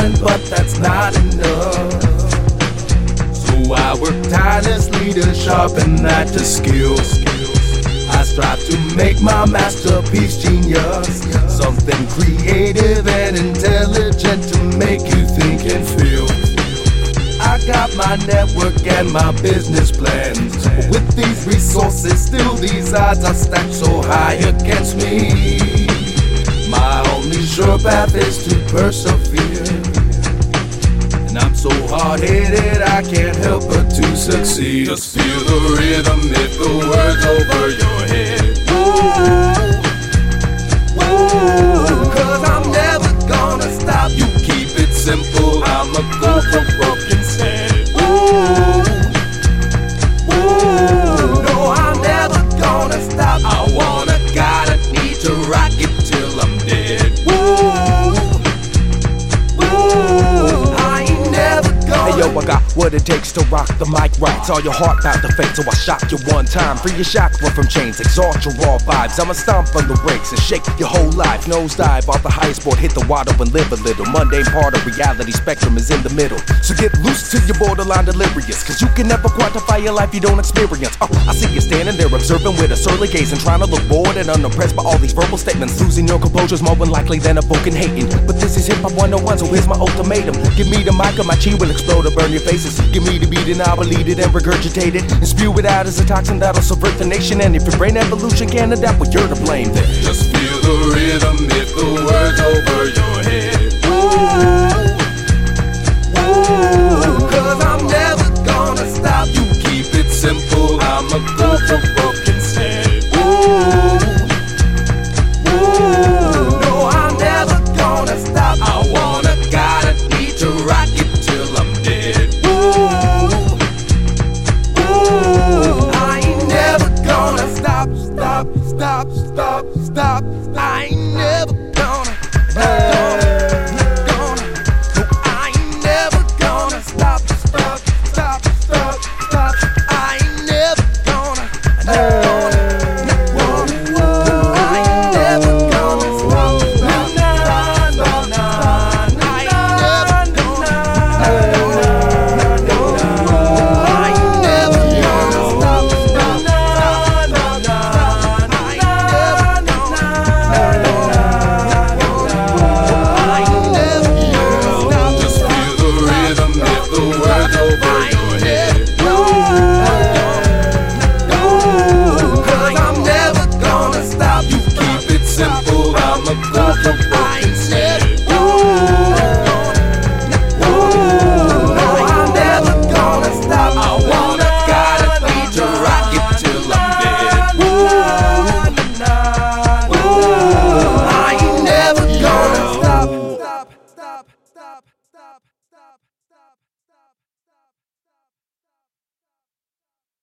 talent, but that's not enough. So I work tirelessly to sharpen that to skills. I strive to make my masterpiece genius. Something creative and intelligent to make you think and feel. I got my network and my business plans. But with these resources, still these odds are stacked so high against me. My sure path is to persevere. And I'm so hard headed, I can't help but to succeed. Just feel the rhythm if the words over your head. Ooh, ooh, cause I'm never gonna stop. You keep it simple, what it takes to rock the mic right. Saw your heart bout to fade, so I shock you one time. Free your chakra from chains, exalt your raw vibes. I'ma stomp on the brakes and shake your whole life. Nose dive off the highest board, hit the water and live a little. Mundane part of reality spectrum is in the middle. So get loose till you're borderline delirious. Cause you can never quantify your life you don't experience. Oh, I see you standing there observing with a surly gaze and trying to look bored and unimpressed by all these verbal statements. Losing your composure's more unlikely than a broken hating. But this is hip hop 101, so here's my ultimatum. Give me the mic or my chi will explode or burn your faces. Give me the beat and I will lead it and regurgitate it. And spew it out as a toxin that'll subvert the nation. And if your brain evolution can't adapt, well, you're to blame then. Just feel the rhythm if the words over your head. Ooh, ooh, cause I'm never gonna stop. You keep it simple, I'ma go stop, stop, stop. I stop, stop.